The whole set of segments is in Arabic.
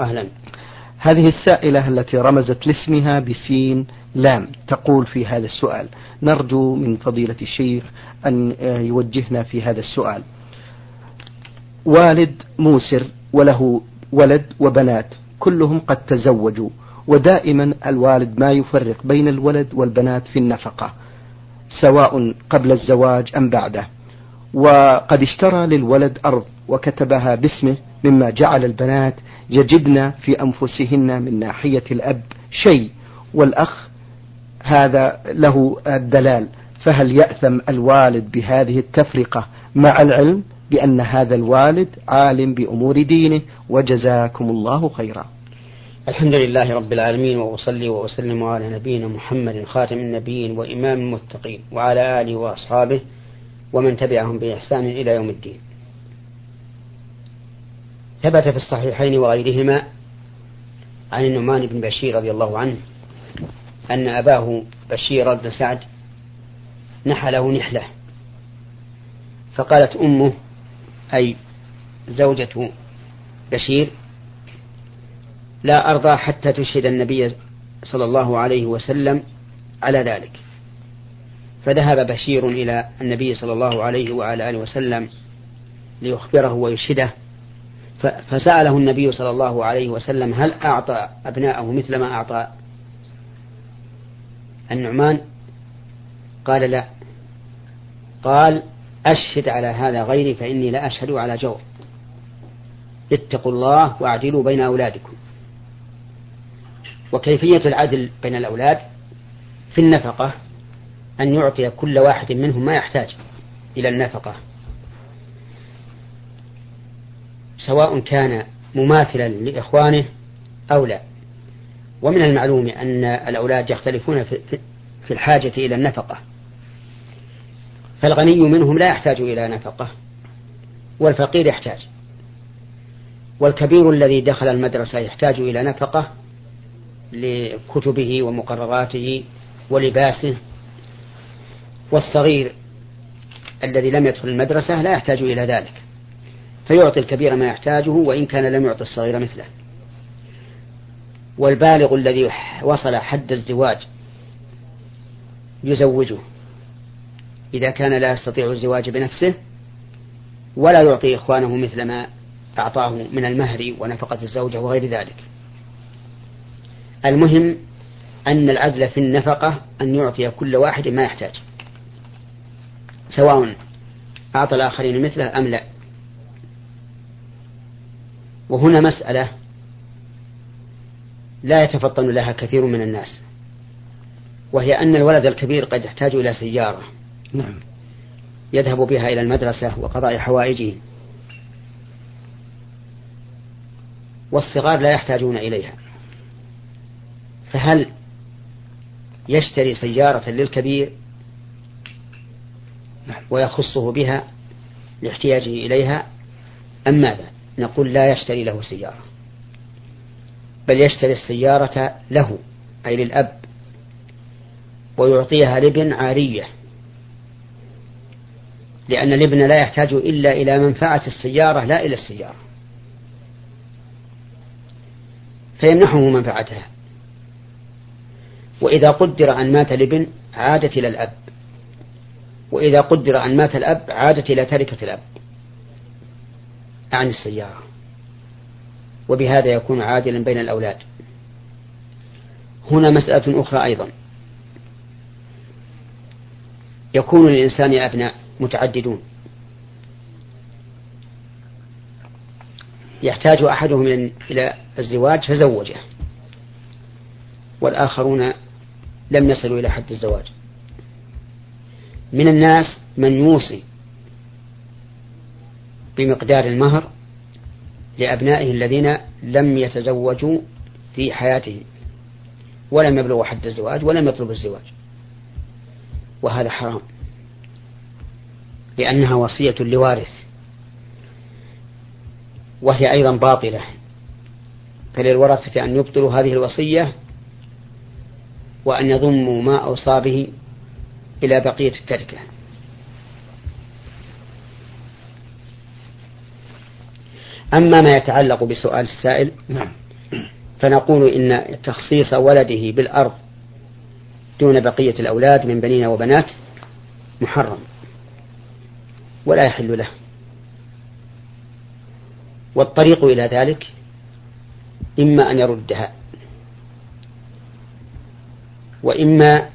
أهلا. هذه السائلة التي رمزت لاسمها بسين لام تقول في هذا السؤال نرجو من فضيلة الشيخ أن يوجهنا في هذا السؤال. والد موسر وله ولد وبنات كلهم قد تزوجوا ودائما الوالد ما يفرق بين الولد والبنات في النفقة سواء قبل الزواج أم بعده. وقد اشترى للولد أرض وكتبها باسمه مما جعل البنات يجدن في أنفسهن من ناحية الأب شيء والأخ هذا له الدلال. فهل يأثم الوالد بهذه التفرقة مع العلم بأن هذا الوالد عالم بأمور دينه؟ وجزاكم الله خيرا. الحمد لله رب العالمين وأصلي وأسلم على نبينا محمد خاتم النبيين وإمام المتقين وعلى آله وأصحابه ومن تبعهم بإحسان إلى يوم الدين. ثبت في الصحيحين وغيرهما عن النعمان بن بشير رضي الله عنه أن أباه بشير بن سعد نحله نحلة فقالت أمه أي زوجة بشير لا أرضى حتى تشهد النبي صلى الله عليه وسلم على ذلك. فذهب بشير إلى النبي صلى الله عليه وعلى آله وسلم ليخبره ويشهده. فسأله النبي صلى الله عليه وسلم هل أعطى أبناءه مثل ما أعطى؟ النعمان قال لا. قال أشهد على هذا غيري فإني لا أشهد على جور اتقوا الله واعدلوا بين أولادكم. وكيفية العدل بين الأولاد؟ في النفقة أن يعطي كل واحد منهم ما يحتاج إلى النفقة. سواء كان مماثلا لإخوانه أو لا. ومن المعلوم أن الأولاد يختلفون في الحاجة إلى النفقة. فالغني منهم لا يحتاج إلى نفقة والفقير يحتاج. والكبير الذي دخل المدرسة يحتاج إلى نفقة لكتبه ومقرراته ولباسه. والصغير الذي لم يدخل المدرسة لا يحتاج إلى ذلك. فيعطي الكبير ما يحتاجه وإن كان لم يعطي الصغير مثله. والبالغ الذي وصل حد الزواج يزوجه. إذا كان لا يستطيع الزواج بنفسه ولا يعطي إخوانه مثل ما أعطاه من المهر ونفقة الزوجة وغير ذلك. المهم أن العدل في النفقة أن يعطي كل واحد ما يحتاج. سواء أعطى الآخرين مثله أم لا. وهنا مسألة لا يتفطن لها كثير من الناس وهي أن الولد الكبير قد يحتاج إلى سيارة. نعم. يذهب بها إلى المدرسة وقضاء حوائجه. والصغار لا يحتاجون إليها. فهل يشتري سيارة للكبير نعم. ويخصه بها لاحتياجه إليها أم ماذا؟ نقول لا يشتري له سيارة بل يشتري السيارة له أي للأب ويعطيها لابن عارية لأن الابن لا يحتاج إلا إلى منفعة السيارة لا إلى السيارة. فيمنحه منفعتها. وإذا قدر أن مات الابن عادت إلى الأب وإذا قدر أن مات الأب عادت إلى تركة الأب. عن السيارة. وبهذا يكون عادلا بين الأولاد. هنا مسألة أخرى أيضا. يكون للإنسان أبناء متعددون. يحتاج أحدهم إلى الزواج فزوجه. والآخرون لم يصلوا إلى حد الزواج. من الناس من يوصي بمقدار المهر لأبنائه الذين لم يتزوجوا في حياتهم ولم يبلغوا حد الزواج ولم يطلبوا الزواج. وهذا حرام لأنها وصية لوارث وهي أيضا باطلة. فللورثة أن يبطلوا هذه الوصية وأن يضموا ما أوصى به إلى بقية التركة. أما ما يتعلق بسؤال السائل نعم. فنقول إن تخصيص ولده بالأرض دون بقية الأولاد من بنين وبنات محرم ولا يحل له. والطريق إلى ذلك إما أن يردها وإما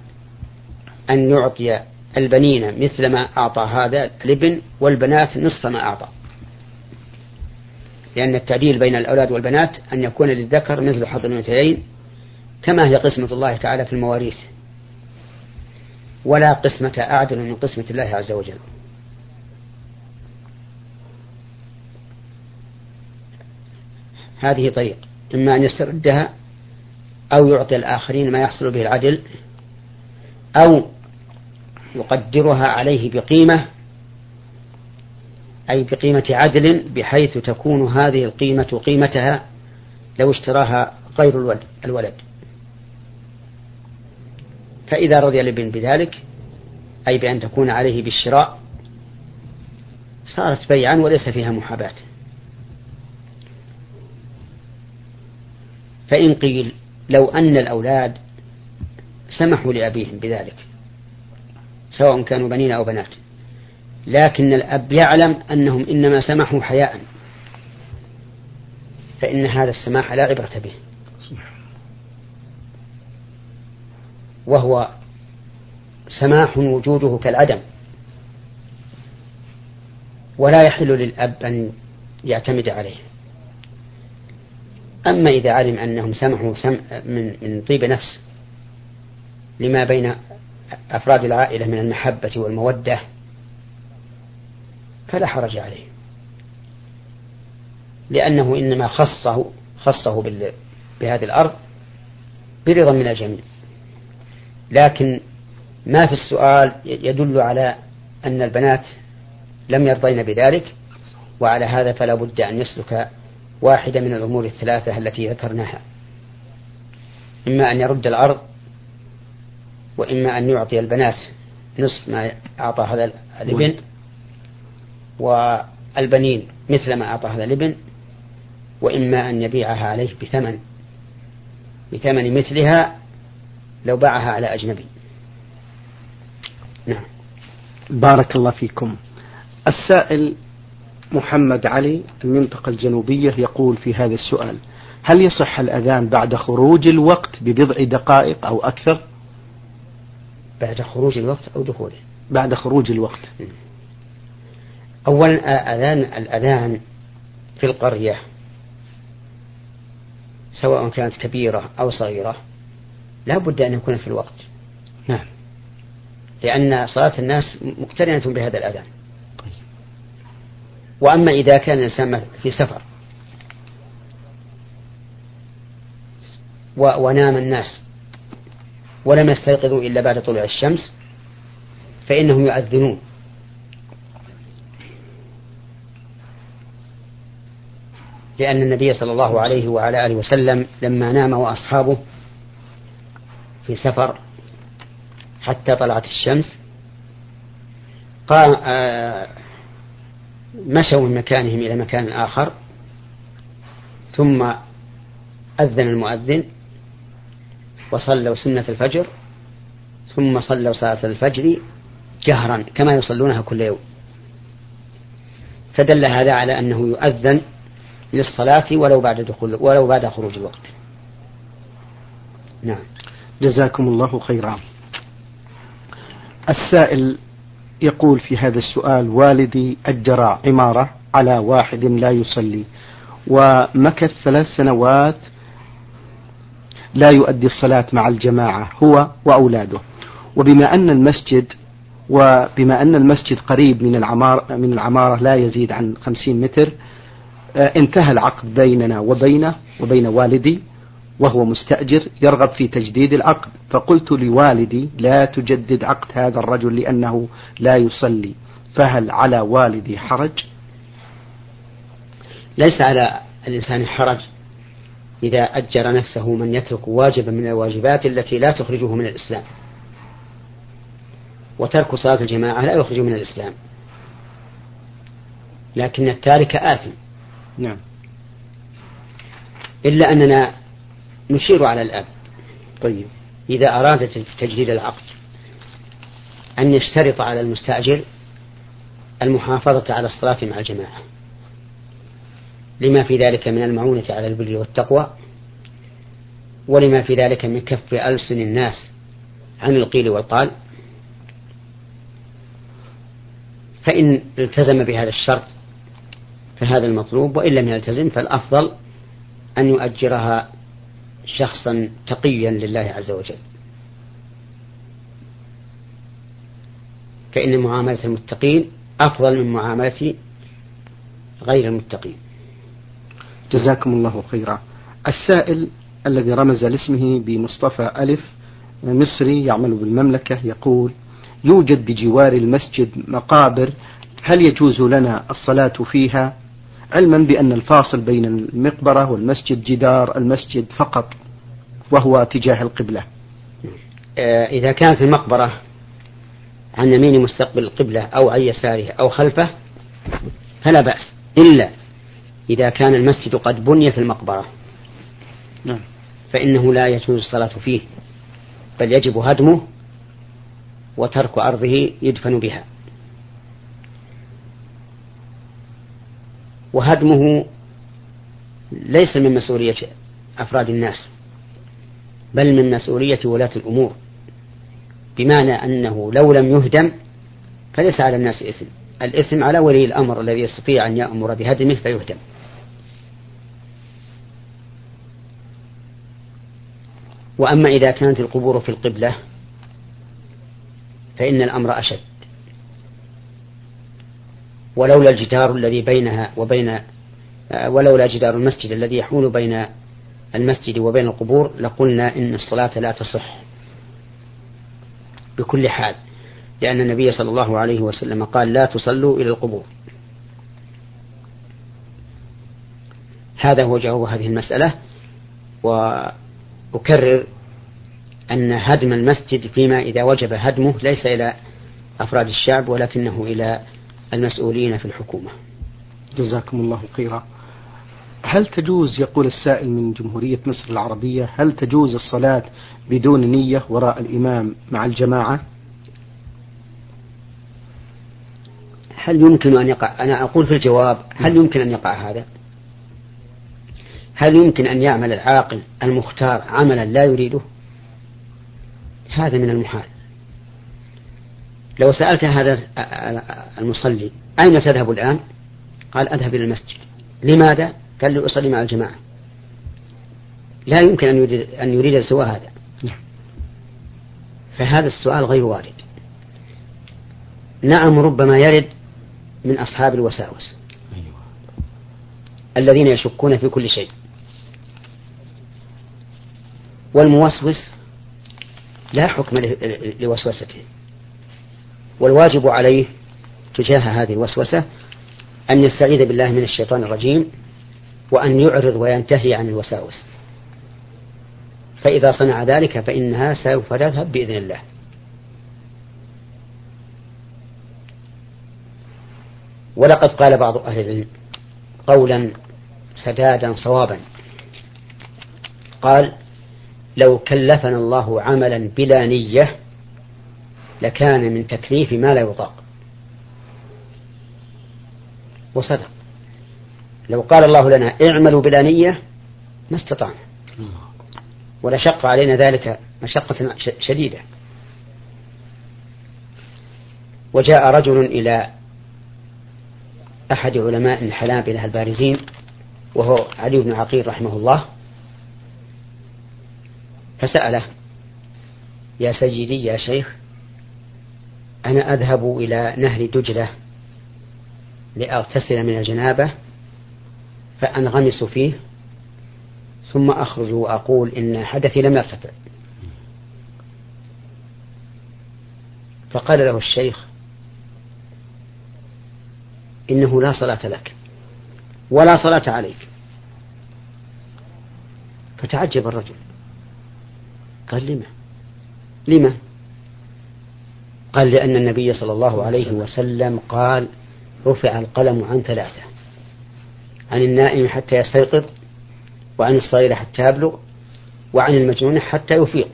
أن يعطي البنين مثل ما أعطى هذا الابن والبنات نصف ما أعطى. لأن التعديل بين الأولاد والبنات أن يكون للذكر مثل حظ الأنثيين كما هي قسمة الله تعالى في المواريث. ولا قسمة أعدل من قسمة الله عز وجل. هذه طريق. إما أن يستردها أو يعطي الآخرين ما يحصل به العدل أو يقدرها عليه بقيمة أي بقيمة عدل بحيث تكون هذه القيمة قيمتها لو اشتراها غير الولد فإذا رضي الابن بذلك أي بأن تكون عليه بالشراء صارت بيعا وليس فيها محاباة. فإن قيل لو أن الأولاد سمحوا لأبيهم بذلك سواء كانوا بنين أو بنات لكن الأب يعلم أنهم إنما سمحوا حياء. فإن هذا السماح لا عبرة به. وهو سماح وجوده كالعدم. ولا يحل للأب أن يعتمد عليه. أما إذا علم أنهم سمحوا سم من من طيب نفس لما بين أفراد العائلة من المحبة والمودة فلا حرج عليه. لأنه إنما خصه خصه بهذه الأرض برضا من الجميع. لكن ما في السؤال يدل على أن البنات لم يرضين بذلك وعلى هذا فلا بد أن يسلك واحدة من الأمور الثلاثة التي ذكرناها. إما أن يرد الأرض وإما أن يعطي البنات نصف ما أعطى هذا الابن والبنين مثل ما أعطى هذا الابن وإما أن يبيعها عليه بثمن بثمن مثلها لو باعها على أجنبي. نعم. بارك الله فيكم. السائل محمد علي المنطقة الجنوبية يقول في هذا السؤال هل يصح الأذان بعد خروج الوقت ببضع دقائق أو أكثر؟ بعد خروج الوقت أو دخوله. بعد خروج الوقت. أولا أذان الأذان في القرية سواء كانت كبيرة أو صغيرة لا بد أن يكون في الوقت. نعم. لأن صلاة الناس مقترنة بهذا الأذان. وأما إذا كان الإنسان في سفر ونام الناس ولم يستيقظوا إلا بعد طلوع الشمس فإنهم يؤذنون. لأن النبي صلى الله عليه وعلى آله وسلم لما نام وأصحابه في سفر حتى طلعت الشمس قام آه مشوا من مكانهم إلى مكان آخر ثم أذن المؤذن وصلوا سنة الفجر ثم صلوا صلاة الفجر جهرا كما يصلونها كل يوم. فدل هذا على أنه يؤذن للصلاة ولو بعد دخول ولو بعد خروج الوقت. نعم. جزاكم الله خيرا. السائل يقول في هذا السؤال والدي أجر عمارة على واحد لا يصلي ومكث ثلاث سنوات لا يؤدي الصلاة مع الجماعة هو وأولاده. وبما أن المسجد وبما أن المسجد قريب من العمارة من العمارة لا يزيد عن خمسين متر انتهى العقد بيننا وبينه وبين والدي وهو مستأجر يرغب في تجديد العقد. فقلت لوالدي لا تجدد عقد هذا الرجل لأنه لا يصلي. فهل على والدي حرج؟ ليس على الإنسان حرج إذا أجر نفسه من يترك واجبا من الواجبات التي لا تخرجه من الإسلام. وترك صلاة الجماعة لا يخرج من الإسلام. لكن التارك آثم. نعم. إلا أننا نشير على الأب. طيب. إذا أراد تجديد العقد أن يشترط على المستأجر المحافظة على الصلاة مع الجماعة. لما في ذلك من المعونة على البر والتقوى ولما في ذلك من كف ألسن الناس عن القيل والقال فإن التزم بهذا الشرط فهذا المطلوب وإن لم يلتزم فالأفضل أن يؤجرها شخصا تقيا لله عز وجل. فإن معاملة المتقين أفضل من معاملة غير المتقين. جزاكم الله خيرا. السائل الذي رمز لاسمه بمصطفى ألف مصري يعمل بالمملكة يقول يوجد بجوار المسجد مقابر هل يجوز لنا الصلاة فيها؟ علما بأن الفاصل بين المقبرة والمسجد جدار المسجد فقط وهو تجاه القبلة. آه، إذا كانت المقبرة عن يمين مستقبل القبلة أو عن يساره أو خلفه فلا بأس. إلا إذا كان المسجد قد بني في المقبرة. نعم. فإنه لا يجوز الصلاة فيه بل يجب هدمه وترك أرضه يدفن بها. وهدمه ليس من مسؤولية أفراد الناس بل من مسؤولية ولاة الأمور بمعنى أنه لو لم يهدم فليس على الناس إثم. الإثم على ولي الأمر الذي يستطيع أن يأمر بهدمه فيهدم. وأما إذا كانت القبور في القبلة فإن الأمر أشد. ولولا الجدار الذي بينها وبين ولولا جدار المسجد الذي يحول بين المسجد وبين القبور لقلنا إن الصلاة لا تصح بكل حال لأن النبي صلى الله عليه وسلم قال لا تصلوا إلى القبور. هذا هو جواب هذه المسألة وأكرر أن هدم المسجد فيما إذا وجب هدمه ليس إلى أفراد الشعب ولكنه إلى المسؤولين في الحكومة. جزاكم الله خيرا. هل تجوز يقول السائل من جمهورية مصر العربية هل تجوز الصلاة بدون نية وراء الإمام مع الجماعة؟ هل يمكن أن يقع أنا أقول في الجواب هل يمكن أن يقع هذا؟ هل يمكن أن يعمل العاقل المختار عملا لا يريده؟ هذا من المحال. لو سألت هذا المصلي أين تذهب الآن؟ قال أذهب إلى المسجد. لماذا؟ قال لي أصلي مع الجماعة. لا يمكن أن يريد, أن يريد سوى هذا. نعم. فهذا السؤال غير وارد. نعم ربما يرد من أصحاب الوساوس أيوة. الذين يشكون في كل شيء. والموسوس لا حكم لوسوسته. والواجب عليه تجاه هذه الوسوسة أن يستعيذ بالله من الشيطان الرجيم وأن يعرض وينتهي عن الوساوس. فإذا صنع ذلك فإنها سوف تذهب بإذن الله. ولقد قال بعض أهل العلم قولا سدادا صوابا. قال لو كلفنا الله عملا بلا نية لكان من تكليف ما لا يطاق. وصدق. لو قال الله لنا اعملوا بلا نية ما استطعنا. ولا شق علينا ذلك مشقة شديدة. وجاء رجل إلى أحد علماء الحنابلة البارزين وهو علي بن عقيل رحمه الله فسأله يا سيدي يا شيخ أنا أذهب إلى نهر دجلة لأغتسل من الجنابة فأنغمس فيه ثم أخرج وأقول إن حدثي لم يرتفع. فقال له الشيخ إنه لا صلاة لك ولا صلاة عليك. فتعجب الرجل. قال لما؟ لما؟ قال لأن النبي صلى الله عليه وسلم قال رفع القلم عن ثلاثة عن النائم حتى يستيقظ وعن الصغير حتى يبلغ وعن المجنون حتى يفيق.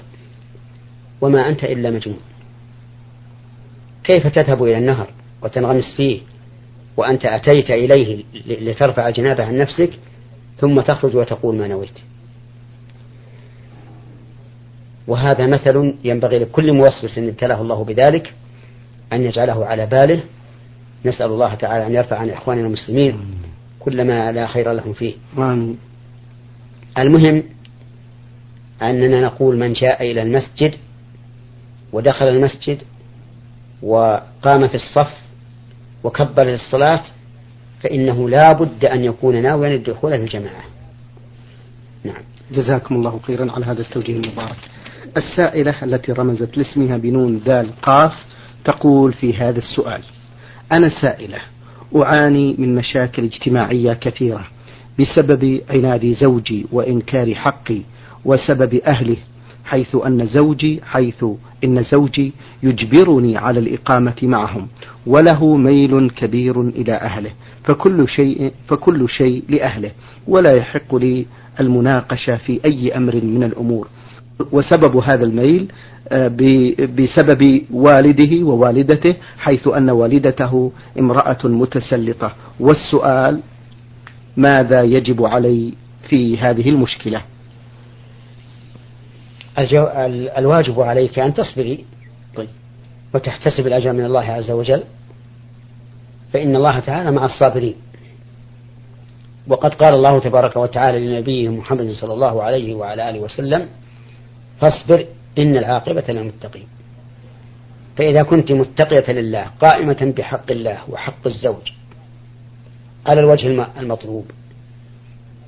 وما أنت إلا مجنون. كيف تذهب إلى النهر وتنغمس فيه؟ وأنت أتيت إليه لترفع جنابه عن نفسك ثم تخرج وتقول ما نويت. وهذا مثل ينبغي لكل موسوس ابتلاه الله بذلك أن يجعله على باله. نسأل الله تعالى أن يرفع عن إخواننا المسلمين كل ما لا خير لهم فيه. المهم أننا نقول من جاء إلى المسجد ودخل المسجد وقام في الصف وكبر للصلاة فإنه لا بد أن يكون ناويا الدخول في الجماعة. نعم. جزاكم الله خيرا على هذا التوجيه المبارك. السائلة التي رمزت لاسمها بنون دال قاف تقول في هذا السؤال. أنا سائلة أعاني من مشاكل اجتماعية كثيرة بسبب عناد زوجي وإنكار حقي وسبب أهله حيث أن زوجي حيث إن زوجي يجبرني على الإقامة معهم وله ميل كبير إلى أهله فكل شيء فكل شيء لأهله ولا يحق لي المناقشة في أي أمر من الأمور. وسبب هذا الميل آه، بسبب والده ووالدته حيث أن والدته امرأة متسلطة. والسؤال ماذا يجب علي في هذه المشكلة؟ الواجب عليك أن تصبري طيب. وتحتسب الأجر من الله عز وجل. فإن الله تعالى مع الصابرين. وقد قال الله تبارك وتعالى لنبيه محمد صلى الله عليه وعلى آله وسلم فاصبر إن العاقبة للمتقين. فإذا كنت متقية لله قائمة بحق الله وحق الزوج على الوجه المطلوب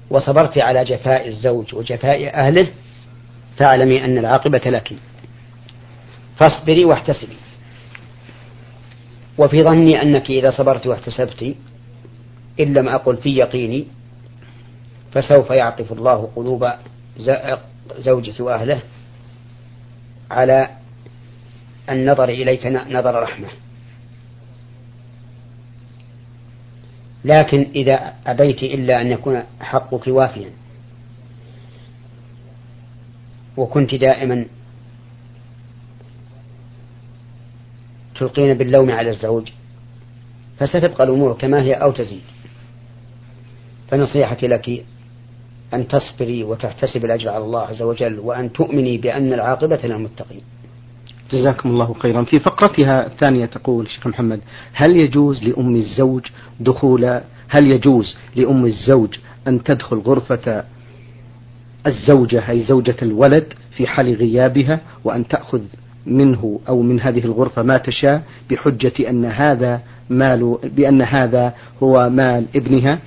وصبرت على جفاء الزوج وجفاء أهله فاعلمي أن العاقبة لك. فاصبري واحتسبي. وفي ظني أنك إذا صبرت واحتسبت إن لم أقل في يقيني فسوف يعطف الله قلوب زوجك وأهله على النظر إليك نظر رحمة. لكن إذا أبيت إلا أن يكون حقك وافيا وكنت دائما تلقين باللوم على الزوج فستبقى الأمور كما هي أو تزيد. فنصيحتي لك أن تصبري وتحتسب الأجر على الله عز وجل وأن تؤمني بأن العاقبة للمتقين. جزاكم الله خيرا. في فقرتها الثانية تقول شيخ محمد هل يجوز لأم الزوج دخول هل يجوز لأم الزوج أن تدخل غرفة الزوجة أي زوجة الولد في حال غيابها وأن تأخذ منه أو من هذه الغرفة ما تشاء بحجة أن هذا مال بأن هذا هو مال ابنها؟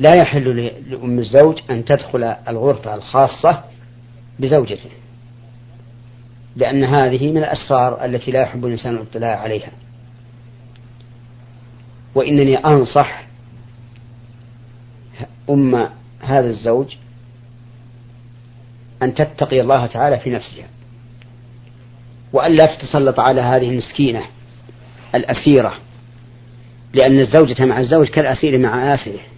لا يحل لأم الزوج أن تدخل الغرفة الخاصة بزوجته لأن هذه من الأسرار التي لا يحب الإنسان الاطلاع عليها. وإنني أنصح أم هذا الزوج أن تتقي الله تعالى في نفسها وألا تتسلط على هذه المسكينة الأسيرة لأن الزوجة مع الزوج كالأسير مع آسره.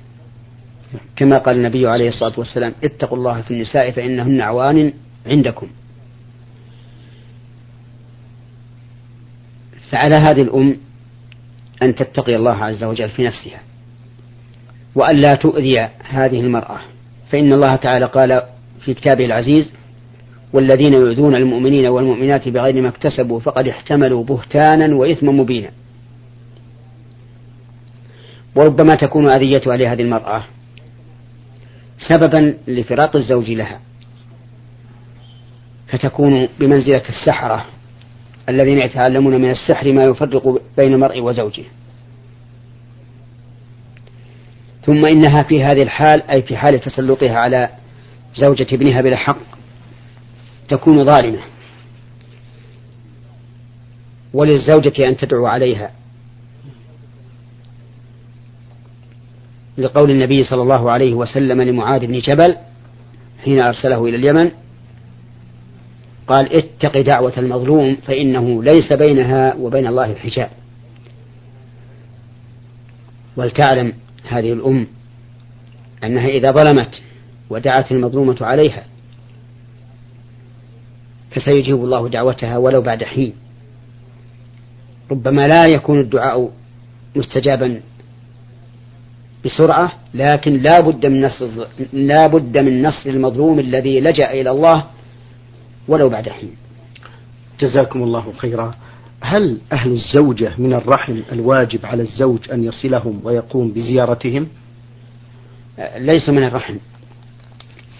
كما قال النبي عليه الصلاة والسلام اتقوا الله في النساء فإنهن عوان عندكم. فعلى هذه الأم أن تتقي الله عز وجل في نفسها. وأن لا تؤذي هذه المرأة. فإن الله تعالى قال في كتابه العزيز والذين يؤذون المؤمنين والمؤمنات بغير ما اكتسبوا فقد احتملوا بهتانا وإثما مبينا. وربما تكون أذيتها لهذه المرأة. سببا لفراق الزوج لها. فتكون بمنزلة السحرة الذين يتعلمون من السحر ما يفرق بين المرء وزوجه. ثم إنها في هذه الحال أي في حال تسلطها على زوجة ابنها بلا حق تكون ظالمة. وللزوجة أن تدعو عليها. لقول النبي صلى الله عليه وسلم لمعاذ بن جبل حين أرسله إلى اليمن قال اتق دعوة المظلوم فإنه ليس بينها وبين الله حجاب. ولتعلم هذه الأم أنها إذا ظلمت ودعت المظلومة عليها فسيجيب الله دعوتها ولو بعد حين. ربما لا يكون الدعاء مستجابا بسرعة لكن لا بد من نصر لا بد من نصر المظلوم الذي لجأ إلى الله ولو بعد حين. جزاكم الله خيرا. هل أهل الزوجة من الرحم الواجب على الزوج أن يصلهم ويقوم بزيارتهم؟ ليسوا من الرحم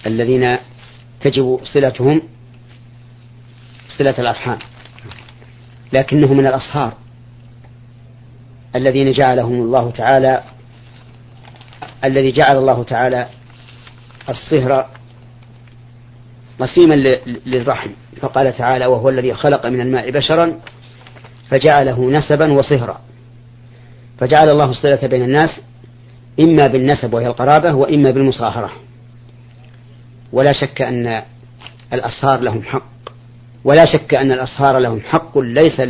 الذين تجب صلتهم صلة الأرحام لكنهم من الأصهار الذين جعلهم الله تعالى الذي جعل الله تعالى الصهر قسيما للرحم. فقال تعالى وهو الذي خلق من الماء بشرا فجعله نسبا وصهرا. فجعل الله الصلة بين الناس إما بالنسب وهي القرابة وإما بالمصاهرة. ولا شك أن الأصهار لهم حق. ولا شك أن الأصهار لهم حق ليس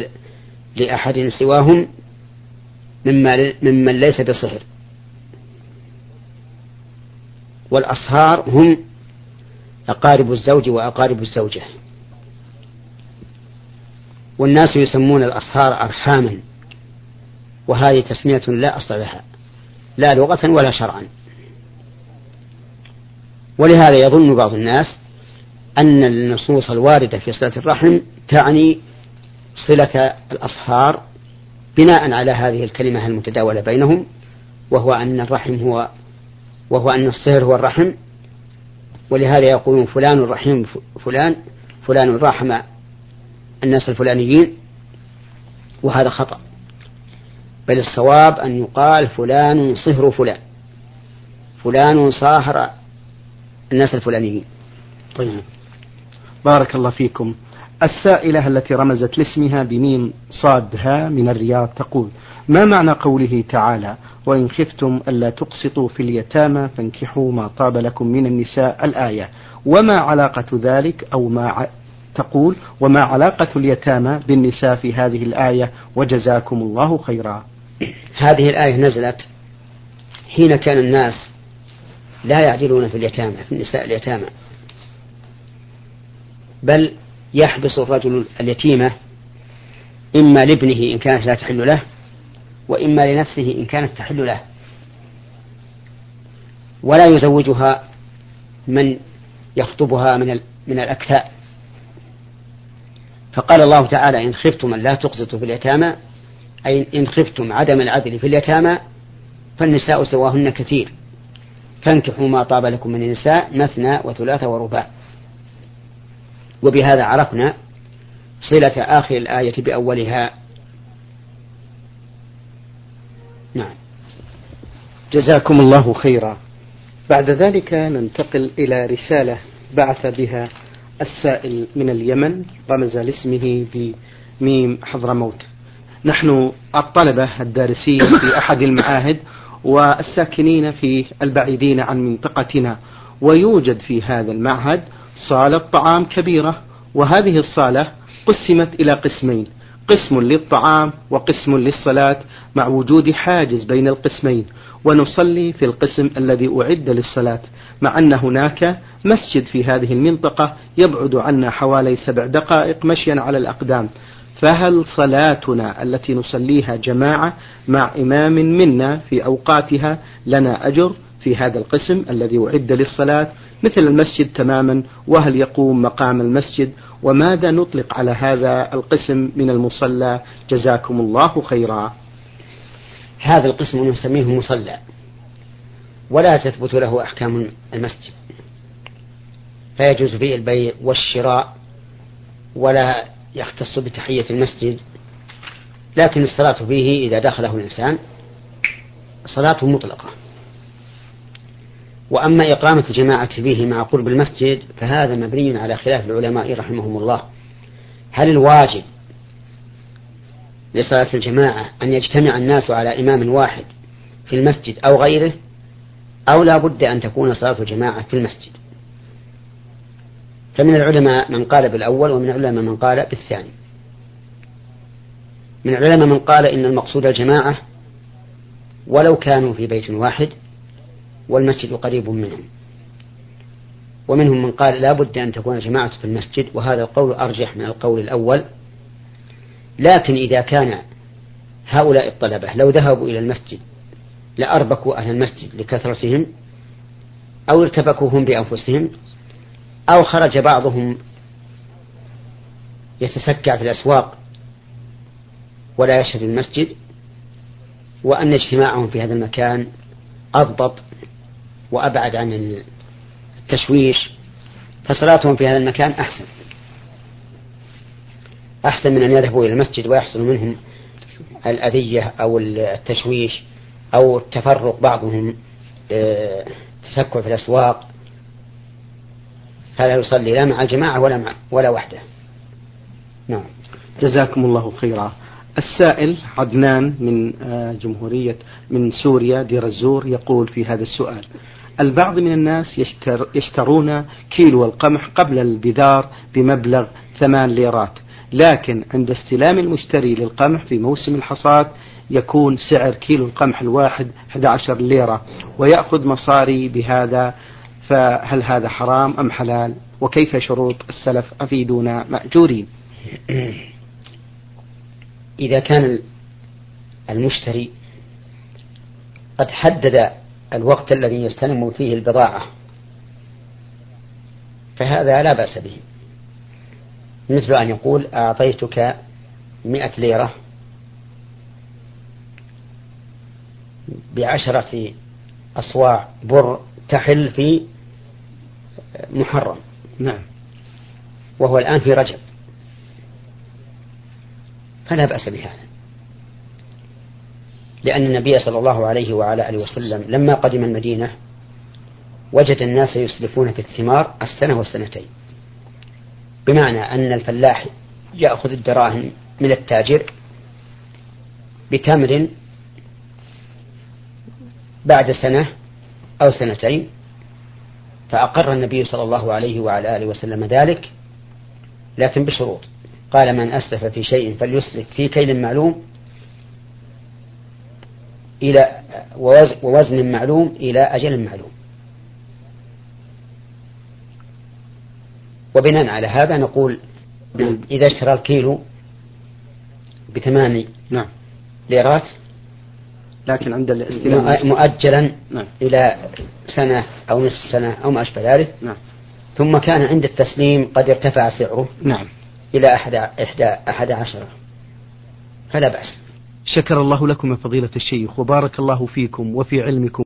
لأحد سواهم مما ممن ليس بصهر. والأصهار هم أقارب الزوج وأقارب الزوجة. والناس يسمون الأصهار أرحاما وهذه تسمية لا أصل لها لا لغة ولا شرعا. ولهذا يظن بعض الناس أن النصوص الواردة في صلة الرحم تعني صلة الأصهار بناء على هذه الكلمة المتداولة بينهم وهو أن الرحم هو وهو أن الصهر هو الرحم ولهذا يقولون فلان رحيم فلان فلان رحم الناس الفلانيين وهذا خطأ. بل الصواب أن يقال فلان صهر فلان فلان صاهر الناس الفلانيين. طيب. بارك الله فيكم. السائلة التي رمزت لاسمها بميم صادها من الرياض تقول ما معنى قوله تعالى؟ وإن خفتم ألا تقسطوا في اليتامى فانكحوا ما طاب لكم من النساء. الآية وما علاقة ذلك أو ما تقول وما علاقة اليتامى بالنساء في هذه الآية؟ وجزاكم الله خيرا. هذه الآية نزلت حين كان الناس لا يعدلون في اليتامى في النساء اليتامى. بل يحبس الرجل اليتيمة إما لابنه إن كانت لا تحل له وإما لنفسه إن كانت تحل له. ولا يزوجها من يخطبها من من الأكفاء فقال الله تعالى إن خفتم أن لا تقسطوا في اليتامى أي إن خفتم عدم العدل في اليتامى فالنساء سواهن كثير. فانكحوا ما طاب لكم من النساء مثنى وثلاث ورباع. وبهذا عرفنا صلة آخر الآية بأولها. نعم. جزاكم الله خيرا. بعد ذلك ننتقل إلى رسالة بعث بها السائل من اليمن رمز لاسمه بميم حضرموت. نحن الطلبة الدارسين في أحد المعاهد والساكنين في البعيدين عن منطقتنا ويوجد في هذا المعهد صالة طعام كبيرة وهذه الصالة قسمت إلى قسمين قسم للطعام وقسم للصلاة مع وجود حاجز بين القسمين ونصلي في القسم الذي أعد للصلاة مع أن هناك مسجد في هذه المنطقة يبعد عنا حوالي سبع دقائق مشيا على الأقدام. فهل صلاتنا التي نصليها جماعة مع إمام منا في أوقاتها لنا أجر؟ في هذا القسم الذي أعد للصلاة مثل المسجد تماما وهل يقوم مقام المسجد وماذا نطلق على هذا القسم من المصلى؟ جزاكم الله خيرا. هذا القسم نسميه مصلى ولا تثبت له أحكام المسجد فيجوز فيه البيع والشراء ولا يختص بتحية المسجد لكن الصلاة فيه إذا دخله الإنسان صلاة مطلقة. وأما إقامة الجماعة فيه مع قرب المسجد فهذا مبني على خلاف العلماء رحمهم الله. هل الواجب لصلاة الجماعة أن يجتمع الناس على إمام واحد في المسجد أو غيره؟ أو لا بد أن تكون صلاة الجماعة في المسجد؟ فمن العلماء من قال بالأول ومن العلماء من قال بالثاني. من العلماء من قال إن المقصود الجماعة ولو كانوا في بيت واحد والمسجد قريب منهم. ومنهم من قال لا بد أن تكون جماعة في المسجد وهذا القول أرجح من القول الأول. لكن إذا كان هؤلاء الطلبة لو ذهبوا إلى المسجد لأربكوا أهل المسجد لكثرتهم أو ارتبكوا هم بأنفسهم أو خرج بعضهم يتسكع في الأسواق ولا يشهد المسجد وأن اجتماعهم في هذا المكان أضبط وأبعد عن التشويش فصلاتهم في هذا المكان أحسن. أحسن من أن يذهبوا إلى المسجد ويحصل منهم الأذية أو التشويش أو التفرق بعضهم آه، تسكع في الأسواق. فلا يصلي لا مع الجماعة ولا مع ولا وحده. نعم. جزاكم الله خيرا. السائل عدنان من آه، جمهورية من سوريا دير الزور يقول في هذا السؤال البعض من الناس يشتر يشترون كيلو القمح قبل البذار بمبلغ ثمان ليرات. لكن عند استلام المشتري للقمح في موسم الحصاد يكون سعر كيلو القمح الواحد 11 ليرة ويأخذ مصاري بهذا فهل هذا حرام أم حلال؟ وكيف شروط السلف أفيدونا مأجورين؟ إذا كان المشتري قد حدد الوقت الذي يستلم فيه البضاعة. فهذا لا بأس به. مثل أن يقول أعطيتك مئة ليرة بعشرة أصواع بر تحل في محرم. نعم. وهو الآن في رجب. فلا بأس بهذا. لأن النبي صلى الله عليه وعلى آله وسلم لما قدم المدينة وجد الناس يسلفون في الثمار السنة والسنتين. بمعنى أن الفلاح يأخذ الدراهم من التاجر بتمر بعد سنة أو سنتين فأقر النبي صلى الله عليه وعلى آله وسلم ذلك لكن بشروط. قال من أسلف في شيء فليسلف في كيل معلوم إلى ووزن معلوم إلى أجل معلوم وبناء على هذا نقول إذا اشترى الكيلو بثماني نعم ليرات لكن عند الاستلام مؤجلا نعم. إلى سنة أو نصف سنة أو ما أشبه ذلك نعم. ثم كان عند التسليم قد ارتفع سعره نعم. إلى أحد, إحدى أحد عشر فلا بأس شكر الله لكم يا فضيلة الشيخ وبارك الله فيكم وفي علمكم.